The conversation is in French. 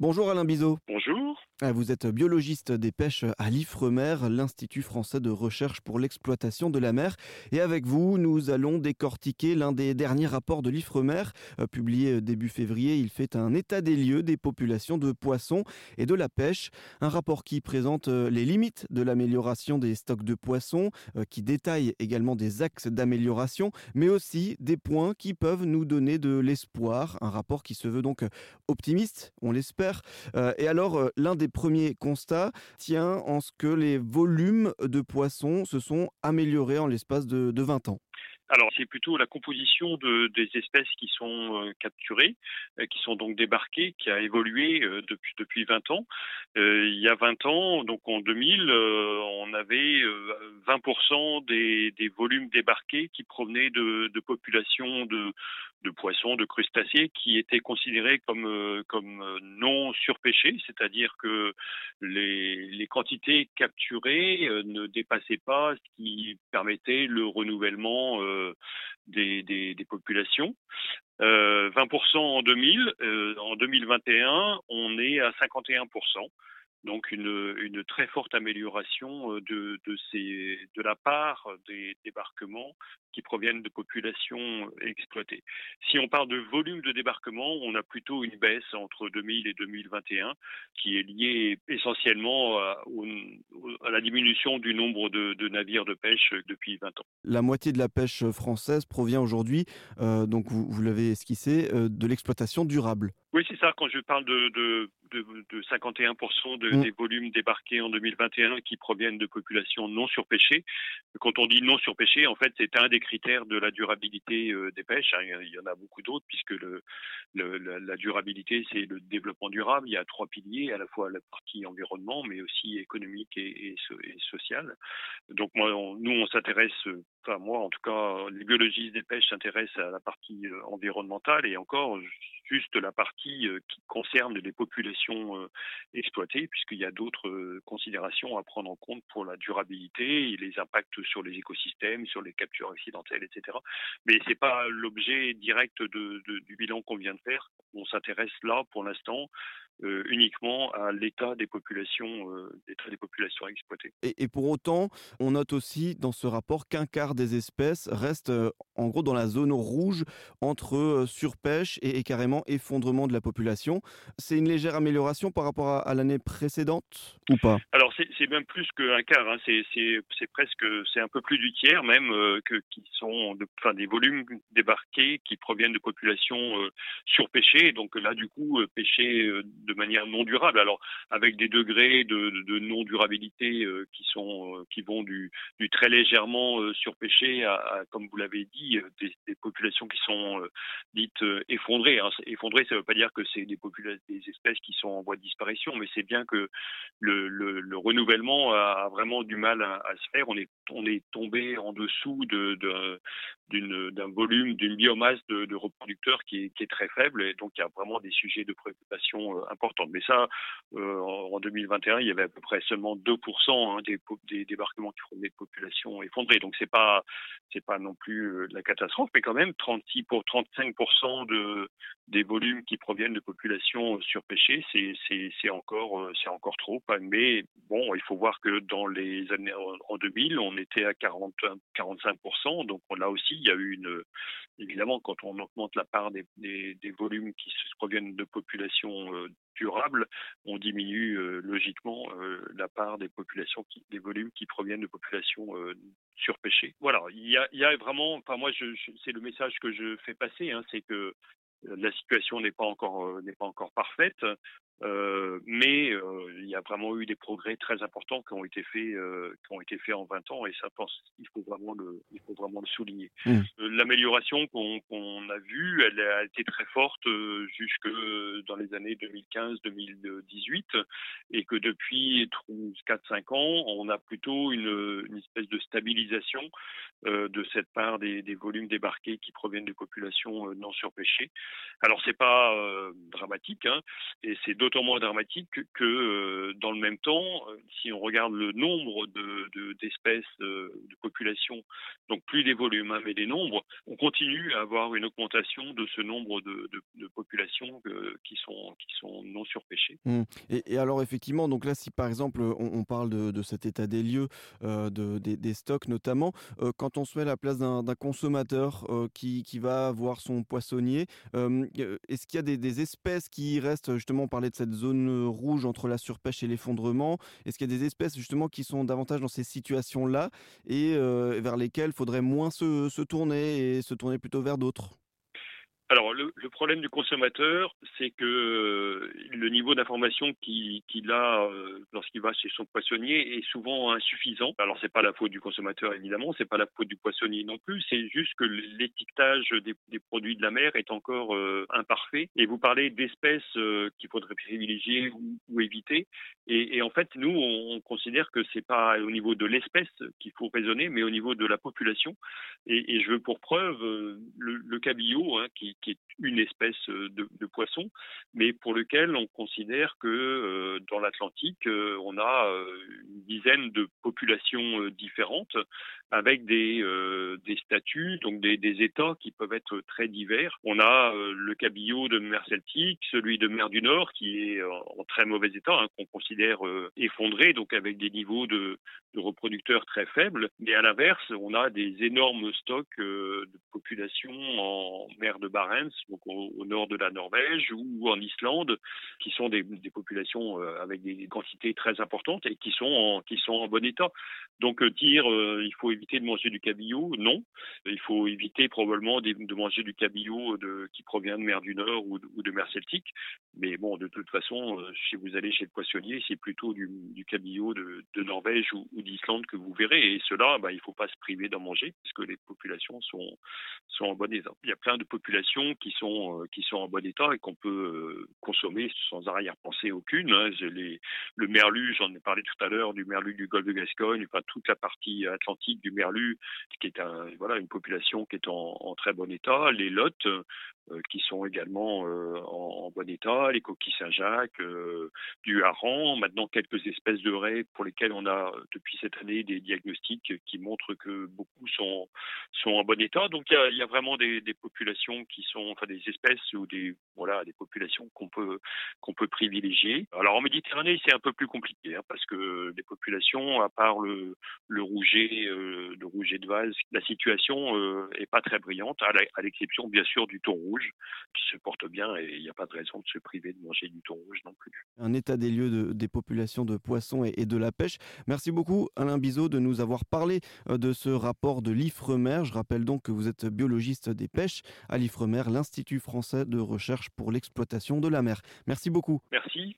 Bonjour Alain Bizot. Bonjour. Ah, vous êtes biologiste des pêches à l'IFREMER, l'Institut français de recherche pour l'exploitation de la mer. Et avec vous, nous allons décortiquer l'un des derniers rapports de l'IFREMER, euh, publié début février. Il fait un état des lieux des populations de poissons et de la pêche. Un rapport qui présente euh, les limites de l'amélioration des stocks de poissons, euh, qui détaille également des axes d'amélioration, mais aussi des points qui peuvent nous donner de l'espoir. Un rapport qui se veut donc optimiste, on l'espère. Et alors, l'un des premier constat tient en ce que les volumes de poissons se sont améliorés en l'espace de, 20 ans. Alors, c'est plutôt la composition de, des espèces qui sont euh, capturées, euh, qui sont donc débarquées, qui a évolué euh, depuis depuis 20 ans. il y a 20 ans, donc en 2000, on avait 20% des, des, volumes débarqués qui provenaient de, de populations de, de poissons, de crustacés qui étaient considérés comme, euh, comme euh, non surpêchés, c'est-à-dire que les, les, quantités capturées euh, ne dépassaient pas ce qui permettait le renouvellement des, des, populations. 20% en 2000, en 2021, on est à 51%. Donc une, une, très forte amélioration de, de, ces, de la part des débarquements qui proviennent de populations exploitées. Si on parle de volume de débarquement, on a plutôt une baisse entre 2000 et 2021 qui est liée essentiellement à, à la diminution du nombre de, de, navires de pêche depuis 20 ans. La moitié de la pêche française provient aujourd'hui, euh, donc vous, vous l'avez esquissé, euh, de l'exploitation durable. Oui, c'est ça. Quand je parle de, de, de 51% de, mm. des volumes débarqués en 2021 qui proviennent de populations non surpêchées, quand on dit non surpêchées, en fait, c'est un des critères de la durabilité euh, des pêches. Hein. Il y en a beaucoup d'autres puisque la, durabilité, c'est le développement durable. Il y a trois piliers, à la fois la partie environnement, mais aussi économique et, et, et sociale. Donc moi, nous, on s'intéresse, enfin moi en tout cas, les biologistes des pêches s'intéressent à la partie euh, environnementale et encore juste la partie euh, qui concerne les populations exploitées, puisqu'il y a d'autres considérations à prendre en compte pour la durabilité et les impacts sur les écosystèmes, sur les captures accidentelles etc. Mais c'est pas l'objet direct de, du bilan qu'on vient de faire. On s'intéresse là, pour l'instant, euh, uniquement à l'état des populations, euh, des populations exploitées. Et, pour autant, on note aussi dans ce rapport qu'un quart des espèces restent euh, en gros dans la zone rouge entre surpêche et, carrément effondrement de la population. C'est une légère amélioration par rapport à, l'année précédente ou pas? Alors c'est même plus qu'un quart. Hein. C'est presque, c'est un peu plus du tiers même que qui sont, de, enfin des volumes débarqués qui proviennent de populations surpêchées. Donc là du coup pêchées de manière non durable. Alors avec des degrés de, non durabilité euh, qui sont euh, qui vont du, très légèrement euh, surpêché à, comme vous l'avez dit, des, populations qui sont dites effondrées. Effondrées, ça ne veut pas dire que c'est des populations, des espèces qui sont en voie de disparition, mais c'est bien que le, renouvellement a vraiment du mal à, à, se faire. On est on est tombé en dessous de, de d'un volume, d'une biomasse de, reproducteurs qui est, très faible, et donc il y a vraiment des sujets de préoccupation importante. Mais ça, euh, en 2021, il y avait à peu près seulement 2% hein, des, des, débarquements qui provenaient de populations effondrées. Donc c'est pas pas non plus euh, la catastrophe, mais quand même 36 pour 35% de des volumes qui proviennent de populations surpêchées, c'est encore euh, encore trop. Mais bon, il faut voir que dans les années en 2000, on était à 40 45%. Donc là aussi, il y a eu une évidemment quand on augmente la part des, volumes qui proviennent de populations durable, on diminue euh, logiquement euh, la part des populations, des volumes qui proviennent de populations euh, surpêchées. Voilà, il y a, vraiment, enfin moi, c'est le message que je fais passer, hein, c'est que la situation n'est pas encore n'est pas encore parfaite. Euh, mais euh, il y a vraiment eu des progrès très importants qui ont été faits, euh, qui ont été faits en 20 ans, et ça, pense, il faut vraiment le, il faut vraiment le souligner. Mmh. L'amélioration qu'on a vue, elle a été très forte jusque dans les années 2015-2018, et que depuis 4-5 ans, on a plutôt une, une espèce de stabilisation de cette part des, des, volumes débarqués qui proviennent des populations non surpêchées. Alors c'est pas dramatique, hein, et c'est d'autant moins dramatique que dans le même temps, si on regarde le nombre d'espèces de, de, population, donc plus des volumes, hein, mais des nombres, on continue à avoir une augmentation de ce nombre de, populations qui, sont, qui sont non surpêchées. Mmh. Et, alors effectivement, donc là, si par exemple on, parle de, cet état des lieux, de, des, stocks notamment, quand on se met à la place d'un consommateur qui, qui, va voir son poissonnier, est-ce qu'il y a des, des, espèces qui restent, justement, on parlait de cette zone rouge entre la surpêche et l'effondrement, est-ce qu'il y a des espèces justement qui sont davantage dans ces situations-là et vers lesquelles il faudrait moins se tourner et se tourner plutôt vers d'autres? Alors, le, le, problème du consommateur, c'est que euh, le niveau d'information qu'il a euh, lorsqu'il va chez son poissonnier est souvent insuffisant. Alors, c'est pas la faute du consommateur, évidemment, c'est pas la faute du poissonnier non plus, c'est juste que l'étiquetage des, des, produits de la mer est encore euh, imparfait. Et vous parlez d'espèces qu'il faudrait privilégier ou, ou éviter. Et, et, en fait, nous, on, considère que c'est pas au niveau de l'espèce qu'il faut raisonner, mais au niveau de la population. Et, et je veux pour preuve le, le cabillaud, hein, qui, qui est une espèce euh, de, poisson, mais pour lequel on considère que euh, dans l'Atlantique, euh, on a une dizaine de populations différentes avec des, statuts, donc des, états qui peuvent être très divers. On a le cabillaud de mer Celtique, celui de mer du Nord qui est en très mauvais état, hein, qu'on considère effondré, donc avec des niveaux de, reproducteurs très faibles. Mais à l'inverse, on a des énormes stocks de populations en mer de Donc au, nord de la Norvège ou en Islande, qui sont des, populations euh, avec des quantités très importantes et qui sont en, bon état. Donc euh, dire euh, il faut éviter de manger du cabillaud, non. Il faut éviter probablement de, manger du cabillaud de, qui provient de mer du Nord ou de, mer Celtique. Mais bon, de toute façon, si vous allez chez le poissonnier, c'est plutôt du, cabillaud de, Norvège ou, d'Islande que vous verrez. Et cela, bah, il ne faut pas se priver d'en manger parce que les populations sont en bon état. Il y a plein de populations qui sont, euh, qui sont en bon état et qu'on peut euh, consommer sans arrière-pensée aucune. Hein. Le merlu, j'en ai parlé tout à l'heure, du merlu du golfe de Gascogne, enfin toute la partie atlantique du merlu, qui est une population qui est en, en très bon état. Les lottes, euh, qui sont également en, bon état, les coquilles Saint-Jacques, du hareng, maintenant quelques espèces de raies pour lesquelles on a depuis cette année des diagnostics qui montrent que beaucoup sont, sont en bon état. Donc il y a, vraiment des, populations qui sont enfin des espèces ou des voilà des populations qu'on peut qu'on peut privilégier. Alors en Méditerranée, c'est un peu plus compliqué hein, parce que les populations, à part le le rouget, euh, de vase, la situation euh, est pas très brillante, à l'exception bien sûr du thon rouge qui se porte bien et il n'y a pas de raison de se priver de manger du thon rouge non plus. Un état des lieux de, des populations de poissons et, de la pêche. Merci beaucoup Alain Bizot de nous avoir parlé euh, de ce rapport de l'IFREMER. Je rappelle donc que vous êtes biologiste des pêches à l'IFREMER l'Institut français de recherche pour l'exploitation de la mer. Merci beaucoup. Merci.